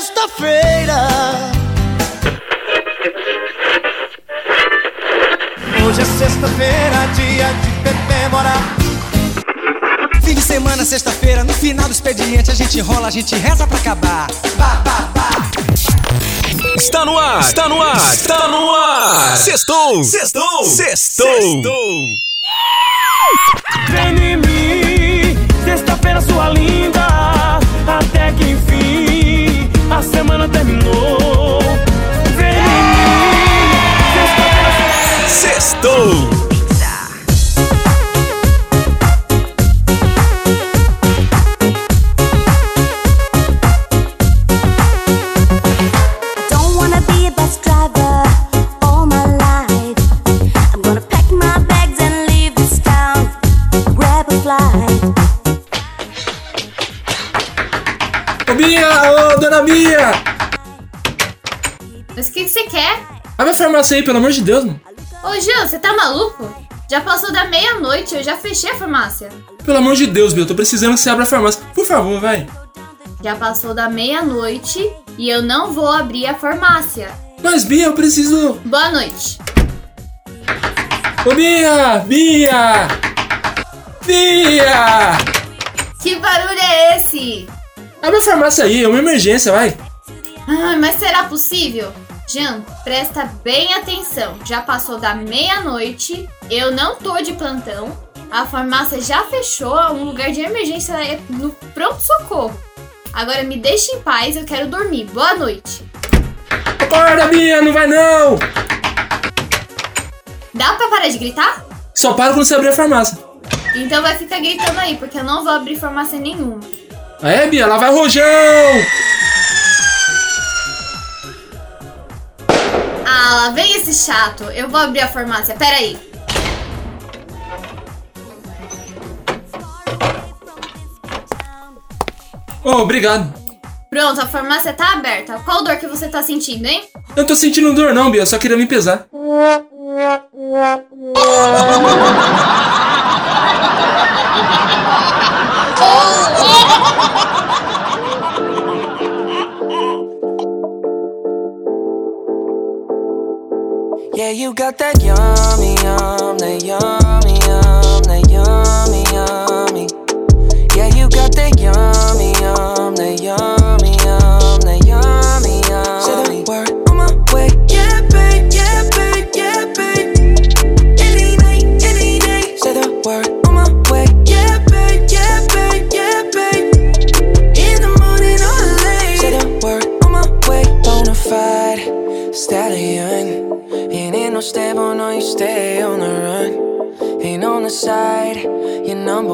sexta-feira. Hoje é sexta-feira, dia de comemorar. Fim de semana, sexta-feira, no final do expediente a gente rola, a gente reza pra acabar. Bah, bah, bah. Está no ar, está no ar, está no ar. Sextou, sextou, sextou. Vem em mim, sexta-feira sua linda, até que enfim semana terminou. Vem sexta-feira Sextou. Ô dona Bia! Mas o que, que você quer? Abre a farmácia aí, pelo amor de Deus, mano. Ô Gil, você tá maluco? Já passou da meia-noite, eu já fechei a farmácia. Pelo amor de Deus, Bia, eu tô precisando que você abra a farmácia. Por favor, vai. Já passou da meia-noite e eu não vou abrir a farmácia. Mas, Bia, eu preciso. Boa noite. Ô Bia! Bia! Bia! Que barulho é esse? Abre a farmácia aí, é uma emergência, vai. Ah, mas será possível? Jean, presta bem atenção. Já passou da meia-noite, eu não tô de plantão, a farmácia já fechou, um lugar de emergência é no pronto-socorro. Agora me deixe em paz, eu quero dormir. Boa noite. Acorda, Bia, não vai não! Dá pra parar de gritar? Só para quando você abrir a farmácia. Então vai ficar gritando aí, porque eu não vou abrir farmácia nenhuma. É, Bia, lá vai o rojão! Ah, lá vem esse chato. Eu vou abrir a farmácia, pera aí. Ô, obrigado. Pronto, a farmácia tá aberta. Qual dor que você tá sentindo, hein? Eu não tô sentindo dor não, Bia, eu só queria me pesar.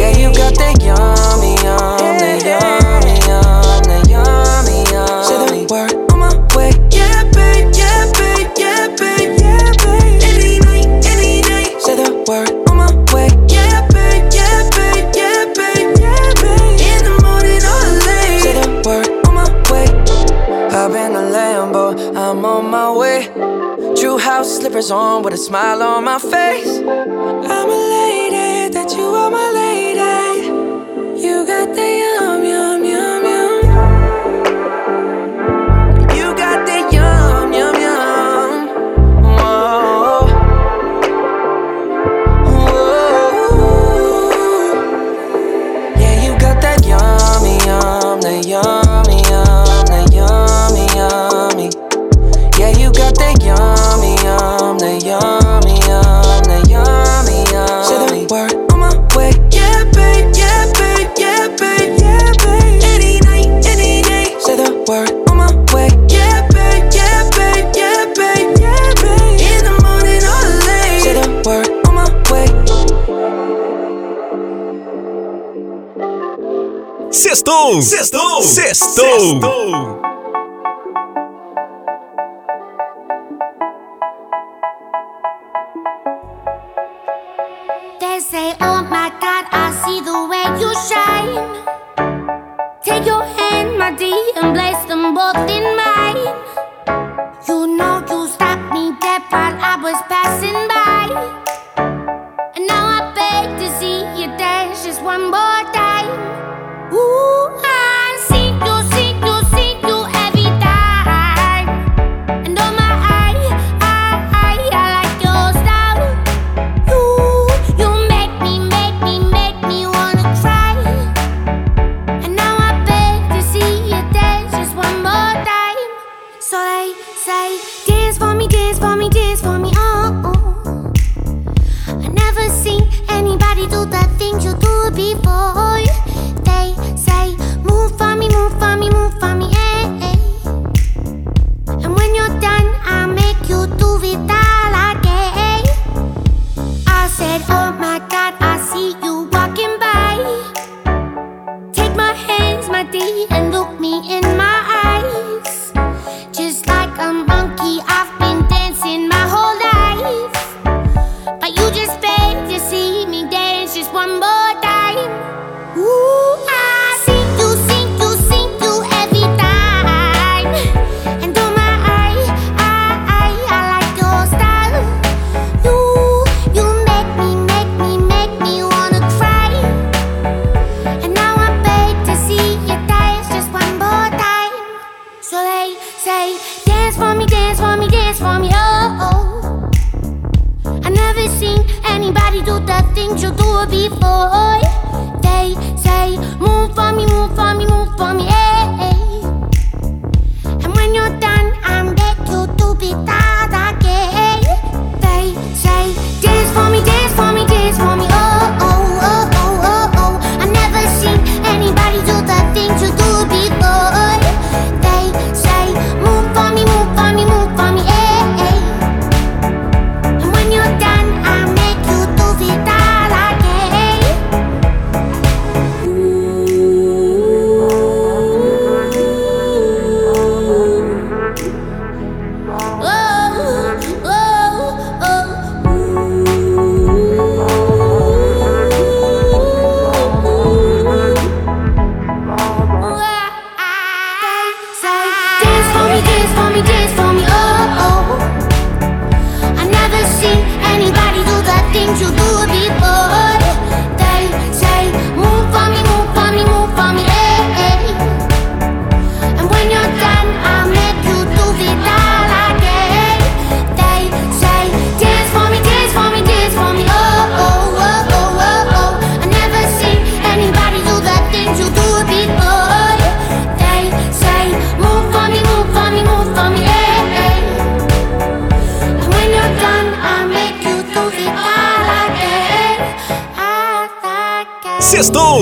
Yeah, you got that yummy, yum, that yummy, yum, that yummy. Say the word on my way. Yeah, babe, yeah, babe, yeah, babe, yeah, babe. Any night, any day. Say the word on my way. Yeah, babe, yeah, babe, yeah, babe, yeah, babe. In the morning or late. Say the word on my way. Hop in Lambo, I'm on my way. True house slippers on with a smile on my face. I'm a lady, that you are my lady. You got the Sextou! Sextou! Sextou! They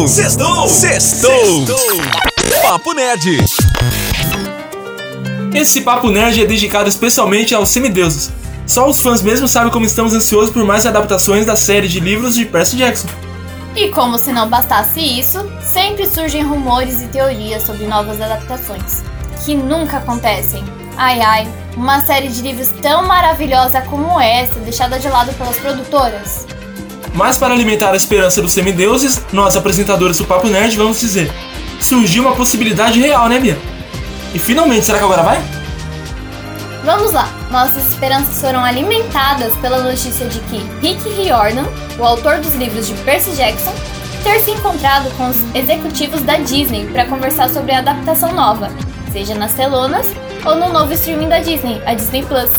Sextou! Sextou! Sextou! Papo Nerd! Esse Papo Nerd é dedicado especialmente aos semideuses. Só os fãs mesmo sabem como estamos ansiosos por mais adaptações da série de livros de Percy Jackson. E como se não bastasse isso, sempre surgem rumores e teorias sobre novas adaptações, que nunca acontecem. Ai ai, uma série de livros tão maravilhosa como essa, deixada de lado pelas produtoras. Mas para alimentar a esperança dos semideuses, nós apresentadores do Papo Nerd vamos dizer: surgiu uma possibilidade real, né, Bia? E finalmente, será que agora vai? Vamos lá, nossas esperanças foram alimentadas pela notícia de que Rick Riordan, o autor dos livros de Percy Jackson, ter se encontrado com os executivos da Disney para conversar sobre a adaptação nova, seja nas telonas ou no novo streaming da Disney, a Disney Plus.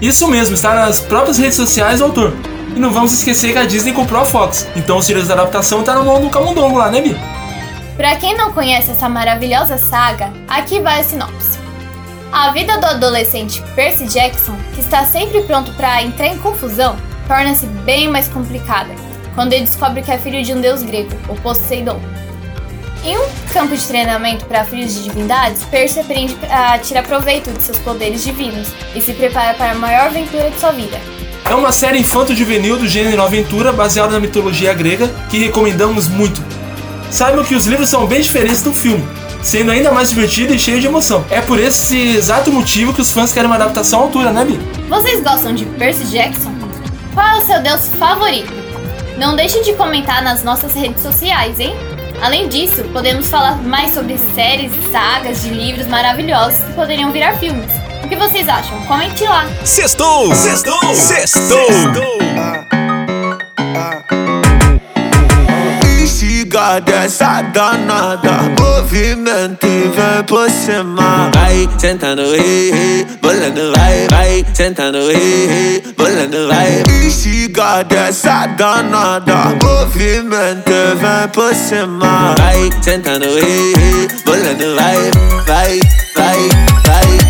Isso mesmo, está nas próprias redes sociais do autor. E não vamos esquecer que a Disney comprou a Fox, então os direitos da adaptação tá na mão do camundongo lá, né, Bia? Pra quem não conhece essa maravilhosa saga, aqui vai a sinopse. A vida do adolescente Percy Jackson, que está sempre pronto para entrar em confusão, torna-se bem mais complicada quando ele descobre que é filho de um deus grego, o Poseidon. Em um campo de treinamento para filhos de divindades, Percy aprende a tirar proveito de seus poderes divinos e se prepara para a maior aventura de sua vida. É uma série infanto-juvenil do gênero aventura baseada na mitologia grega que recomendamos muito. saibam que os livros são bem diferentes do filme, sendo ainda mais divertido e cheio de emoção. É por esse exato motivo que os fãs querem uma adaptação à altura, né, Bi? Vocês gostam de Percy Jackson? Qual é o seu deus favorito? Não deixe de comentar nas nossas redes sociais, hein? Além disso, podemos falar mais sobre séries, sagas de livros maravilhosos que poderiam virar filmes. O que vocês acham? Comente lá! Sextou! Sextou! Sextou! Instiga dessa danada Movimento e vem por cima Vai sentando, ei, ei Bolando, vai, vai Sentando, Bolando, vai Instiga dessa danada Movimento e vem por cima Vai sentando, ei Bolando, vai, vai, vai, vai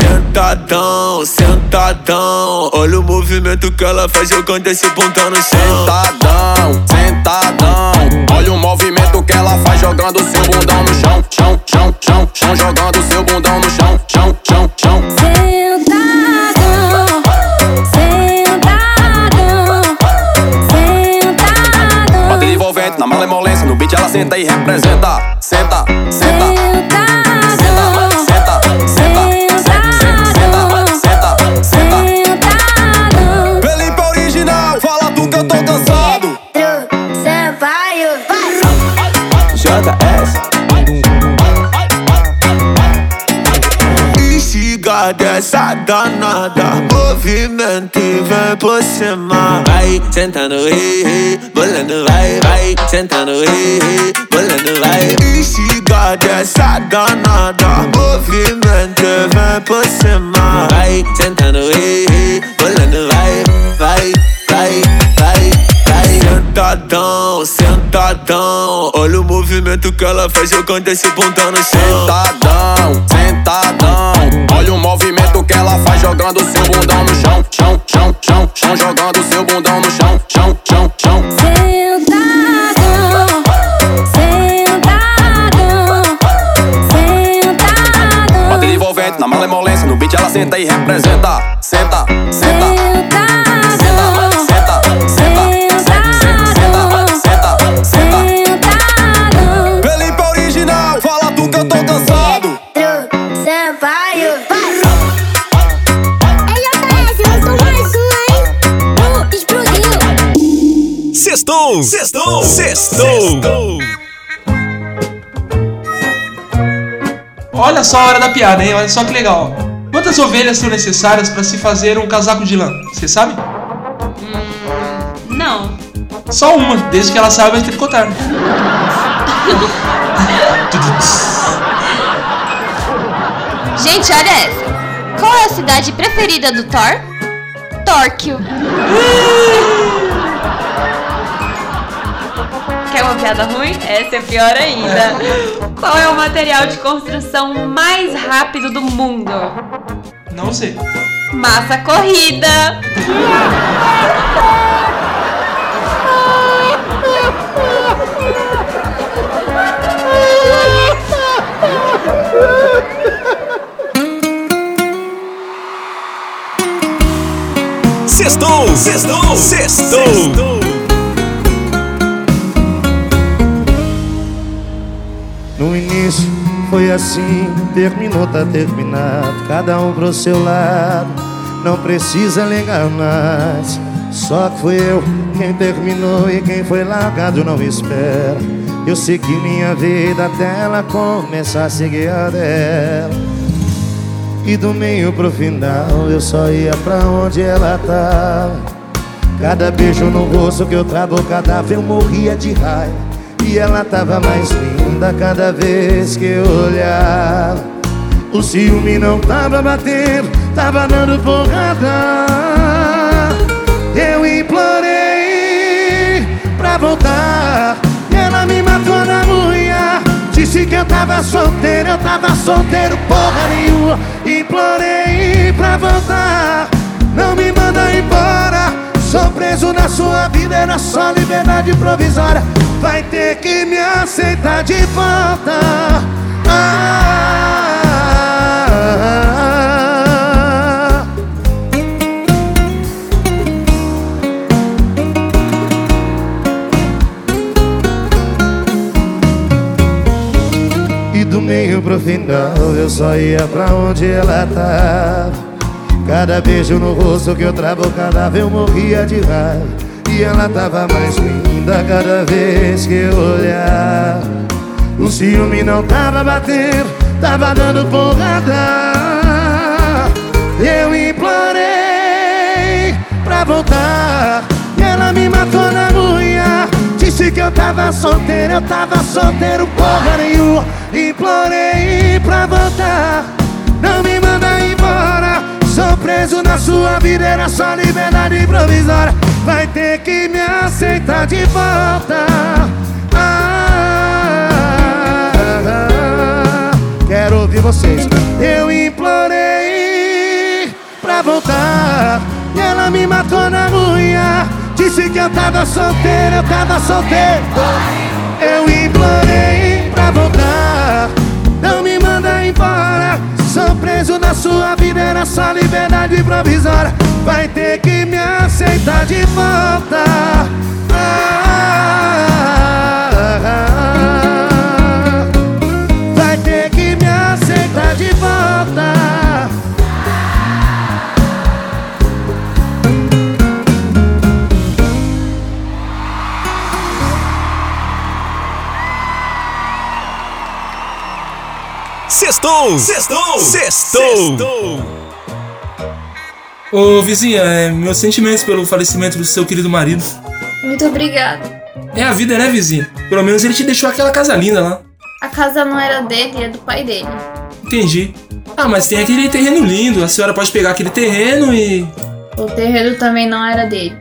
Sentadão, sentadão Olha o movimento que ela faz jogando esse bundão no chão Sentadão, sentadão. Olha o movimento que ela faz jogando seu bundão no chão, chão, chão, chão, chão, jogando seu bundão no chão, chão, chão, chão. Sentadão, sentadão, sentadão. Bater envolvente na malemolência, no beat ela senta e representa. Senta, Dessa danada Movimento e vem por cima Vai sentando, ei, ei Bolando, vai, vai Sentando, ei, ei Bolando, vai. Instiga dessa danada. Movimento e vem por cima Vai sentando, ei, ei Bolando, vai, vai, vai, vai, vai. Sentadão, sentadão. Olha o movimento que ela faz jogando esse bundão no chão. Sentadão, sentadão. Olha o movimento que ela faz jogando seu bundão no chão, chão, chão, chão, chão, jogando seu bundão no chão, chão, chão, chão. Sentadão, sentadão, sentadão. Bater envolvente na malemolência, no beat ela senta e representa. Senta, senta, senta, Sextou! Sextou! Olha só a hora da piada, hein? Olha só que legal. Quantas ovelhas são necessárias para se fazer um casaco de lã? Você sabe? Não. Só uma, desde que ela saiba tricotar. Gente, olha essa. Qual é a cidade preferida do Thor? Tóquio. Quer uma piada ruim? Essa é pior ainda. Qual é o material de construção mais rápido do mundo? Não sei. Massa corrida. Sextou! Sextou! Sextou! No foi assim, terminou, tá terminado. Cada um pro seu lado, não precisa ligar mais. Só que fui eu quem terminou e quem foi largado não espera. Eu segui minha vida até ela começar a seguir a dela. E do meio pro final eu só ia pra onde ela tava. Cada beijo no rosto que eu trago cadáver eu morria de raiva. E ela tava mais linda cada vez que eu olhava. O ciúme não tava batendo, tava dando porrada. Eu implorei pra voltar. E ela me matou na unha. Disse que eu tava solteiro, eu tava solteiro, porra nenhuma. Implorei pra voltar. Não me manda embora. Sou preso na sua vida, era só liberdade provisória. Vai ter que me aceitar de volta. Ah, caminho pro final Eu só ia pra onde ela tava Cada beijo no rosto que eu trabucava Eu morria de raiva. E ela tava mais linda cada vez que eu olhava O ciúme não tava batendo Tava dando porrada. Eu implorei pra voltar. E ela me matou na unha. Disse que eu tava solteiro, eu tava solteiro porra nenhuma. Implorei pra voltar na sua vida, era só liberdade provisória. Vai ter que me aceitar de volta. Ah, Quero ouvir vocês. Eu implorei pra voltar. E ela me matou na unha. Disse que eu tava solteiro, eu tava solteiro. Eu implorei pra voltar. Não me manda embora Sou preso na sua vida, era só liberdade provisória. Vai ter que me aceitar de volta. Ah, Sextou! Sextou! Sextou! Ô vizinha, é, meus sentimentos pelo falecimento do seu querido marido. Muito obrigada. É a vida, né, vizinha? Pelo menos ele te deixou aquela casa linda lá. A casa não era dele, é do pai dele. Entendi. Ah, mas tem aquele terreno lindo. A senhora pode pegar aquele terreno e. O terreno também não era dele.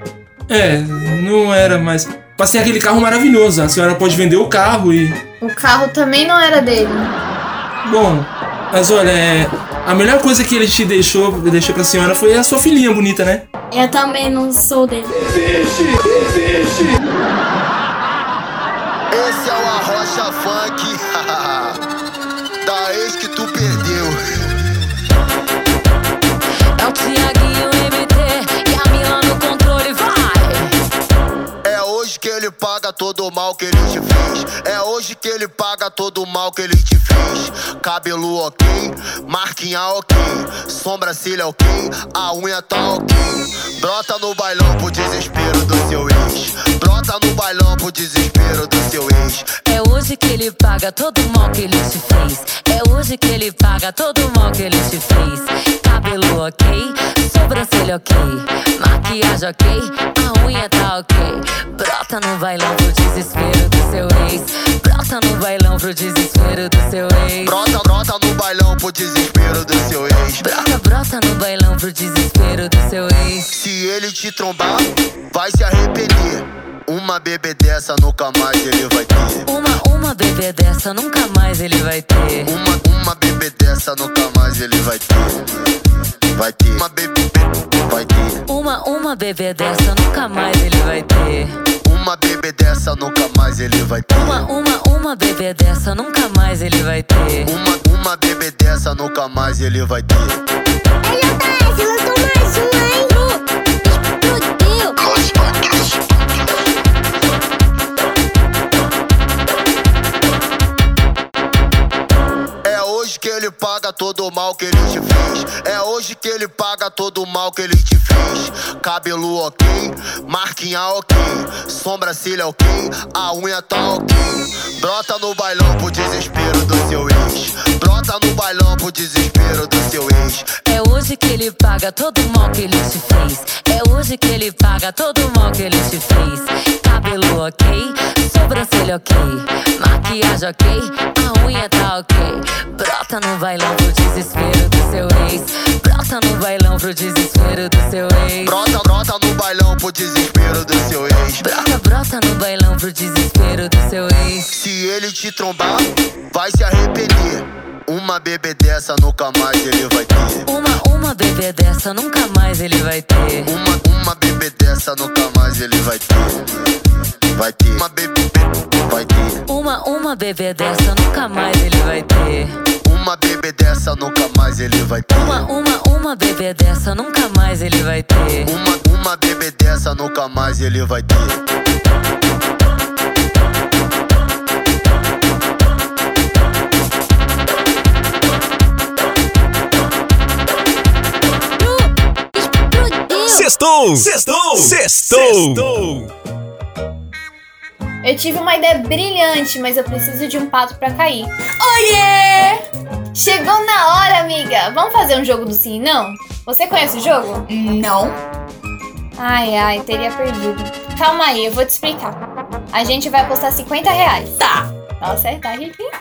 É, não era mais. Mas tem aquele carro maravilhoso. A senhora pode vender o carro e. O carro também não era dele. Bom, mas olha, é, a melhor coisa que ele te deixou, deixou pra senhora foi a sua filhinha bonita, né? Eu também não sou dele. Esse é o Arrocha Funk Da ex que tu perdeu paga todo o mal que ele te fez É hoje que ele paga todo o mal que ele te fez Cabelo ok, marquinha ok Sobrancelha ok, a unha tá ok Brota no bailão pro desespero do seu ex Brota no bailão pro desespero do seu ex É hoje que ele paga todo o mal que ele te fez. É hoje que ele paga todo o mal que ele te fez. Cabelo ok, sobrancelha ok, maquiagem ok, a unha tá ok. Brota no bailão pro desespero do seu ex. Brota no bailão pro desespero do seu ex. Brota, brota no bailão pro desespero do seu ex Brota, brota no bailão pro desespero do seu ex. Se ele te trombar, vai se arrepender Uma bebê dessa nunca mais ele vai ter Uma, uma bebê dessa nunca mais ele vai ter. Uma, uma bebê dessa nunca mais ele vai ter Vai ter Uma bebê, vai ter Uma, uma bebê dessa nunca mais ele vai ter. Uma bebê dessa nunca mais ele vai ter Uma, uma, uma bebê dessa nunca mais ele vai ter. Uma, uma bebê dessa nunca mais ele vai ter LJS, lançou que ele paga todo o mal que ele te fez. É hoje que ele paga todo o mal que ele te fez. Cabelo ok, marquinha ok, sobrancelha ok, a unha tá ok. Brota no bailão pro desespero do seu ex. Brota no bailão pro desespero do seu ex. É hoje que ele paga todo o mal que ele te fez. É hoje que ele paga todo o mal que ele te fez. Cabelo ok, sobrancelha ok, maquiagem ok, a unha tá ok. Brota no bailão pro desespero do seu ex. Brota no bailão pro desespero do seu ex. Brota, brota no bailão pro desespero do seu ex. Brota, brota no bailão pro desespero do seu ex. Se ele te trombar, vai se arrepender. Uma bebê dessa nunca mais ele vai ter. Uma, uma bebê dessa nunca mais ele vai ter. Uma, uma bebê dessa nunca mais ele vai ter vai ter uma bebê, vai ter. Uma, uma bebê dessa nunca mais ele vai ter. Uma bebê dessa nunca mais ele vai ter. Uma, uma, uma bebê dessa nunca mais ele vai ter. Uma, uma bebê dessa nunca mais ele vai ter. Sextou! Sextou! Sextou! Sextou! Eu tive uma ideia brilhante, mas eu preciso de um pato pra cair. Oiê! Chegou na hora, amiga! Vamos fazer um jogo do sim e não? Você conhece o jogo? Não. Ai, ai, teria perdido. Calma aí, eu vou te explicar. A gente vai apostar 50 reais. Tá. Nossa, tá rico, hein?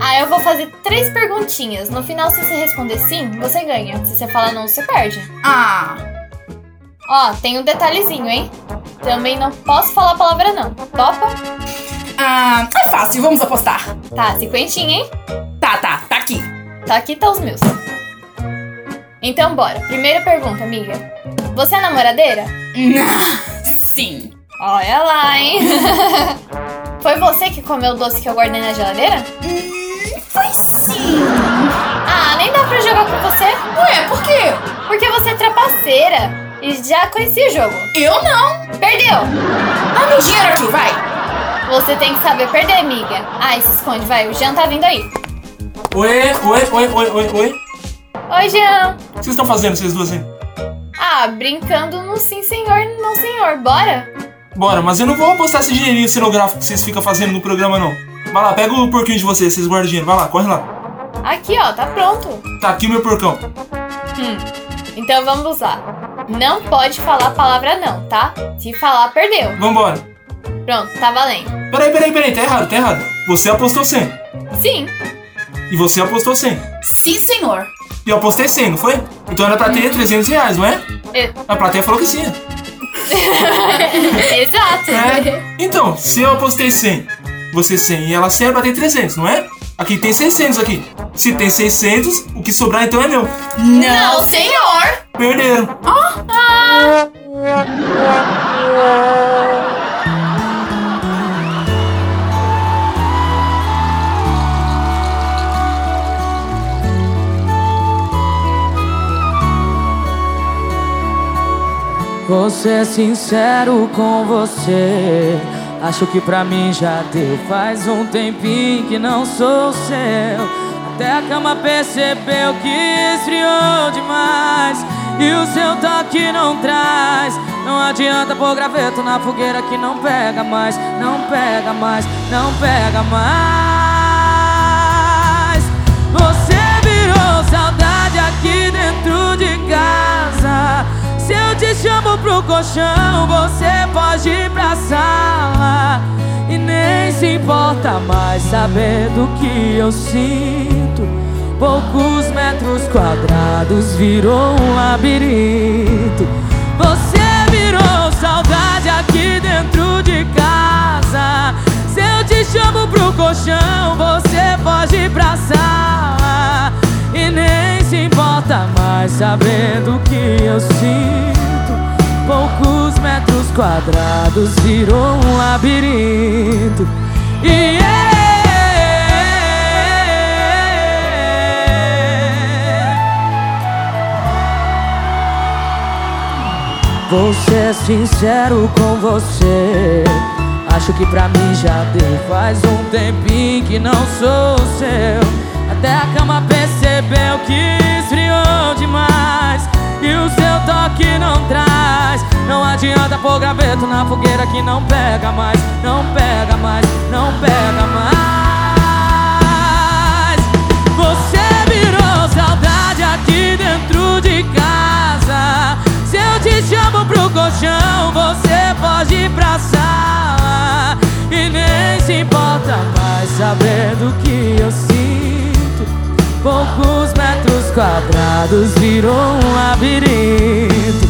aí eu vou fazer três perguntinhas. No final, se você responder sim, você ganha. Se você falar não, você perde. Ah. Ó, tem um detalhezinho, hein? Também não posso falar a palavra não. Topa? Ah, é fácil, vamos apostar. Tá, cinquentinha, hein? Tá, tá, tá aqui. Tá aqui, tá os meus. Então bora. Primeira pergunta, amiga. Você é namoradeira? Sim. Olha lá, hein? Foi você que comeu o doce que eu guardei na geladeira? Foi sim. Ah, nem dá pra jogar com você. Ué, por quê? Porque você é trapaceira. E já conhecia o jogo. Eu não. Perdeu. Dá meu dinheiro aqui, vai. Você tem que saber perder, amiga. Ai, se esconde, vai. O Jean tá vindo aí. Oi, oi, oi, oi, oi, oi. Oi, Jean. O que vocês estão fazendo, vocês duas aí? Ah, brincando no sim senhor, não senhor. Bora? Bora, mas eu não vou apostar esse dinheirinho cenográfico que vocês ficam fazendo no programa, não. Vai lá, pega o porquinho de vocês, vocês guardam dinheiro. Vai lá, corre lá. Aqui, ó, tá pronto. Tá aqui o meu porcão. Hum, então vamos lá. Não pode falar a palavra não, tá? Se falar, perdeu. Vambora. Pronto, tá valendo. Peraí, peraí, peraí, tá errado, tá errado. Você apostou 100. Sim. E você apostou 100. Sim, senhor. E eu apostei 100, não foi? Então era pra ter 300 reais, não é? É. A plateia falou que sim. Exato. É. Então, se eu apostei 100, você 100 e ela 100, era pra ter 300, não é? Aqui tem 600 aqui. Se tem 600, o que sobrar então é meu. Não, senhor. Perderam. Ah. Vou ser sincero com você. Acho que pra mim já deu. Faz um tempinho que não sou seu. Até a cama percebeu que esfriou demais. E o seu toque não traz. Não adianta pôr graveto na fogueira que não pega mais. Não pega mais, não pega mais. Você virou saudade aqui dentro de pro colchão, você pode ir pra sala E nem se importa mais saber do que eu sinto. Poucos metros quadrados virou um labirinto. Você virou saudade aqui dentro de casa. Se eu te chamo pro colchão, você pode ir pra sala E nem se importa mais sabendo que eu sinto Poucos metros quadrados virou um labirinto. E Vou ser sincero com você. Acho que pra mim já deu. Faz um tempinho que não sou seu. Até a cama percebeu que esfriou demais E o seu toque não traz. Não adianta pôr graveto na fogueira que não pega mais Não pega mais, não pega mais. Você virou saudade aqui dentro de casa. Se eu te chamo pro colchão, você pode ir pra sala. E nem se importa mais sabendo que eu sinto Poucos metros quadrados virou um labirinto.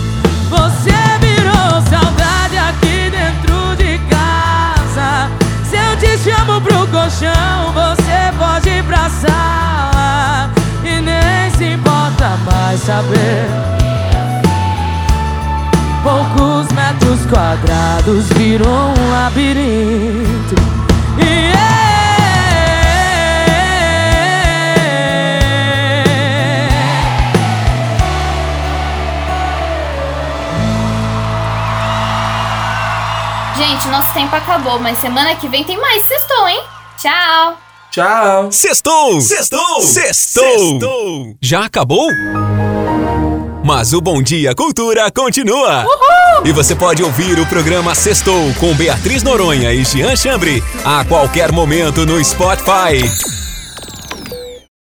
Você virou saudade aqui dentro de casa. Se eu te chamo pro colchão, você pode ir pra sala. E nem se importa mais saber. Poucos metros quadrados virou um labirinto nosso tempo acabou, mas semana que vem tem mais sextou, hein? Tchau! Tchau! Sextou! Sextou! Sextou! Já acabou? Mas o Bom Dia Cultura continua. E você pode ouvir o programa Sextou com Beatriz Noronha e Jean Chambre a qualquer momento no Spotify.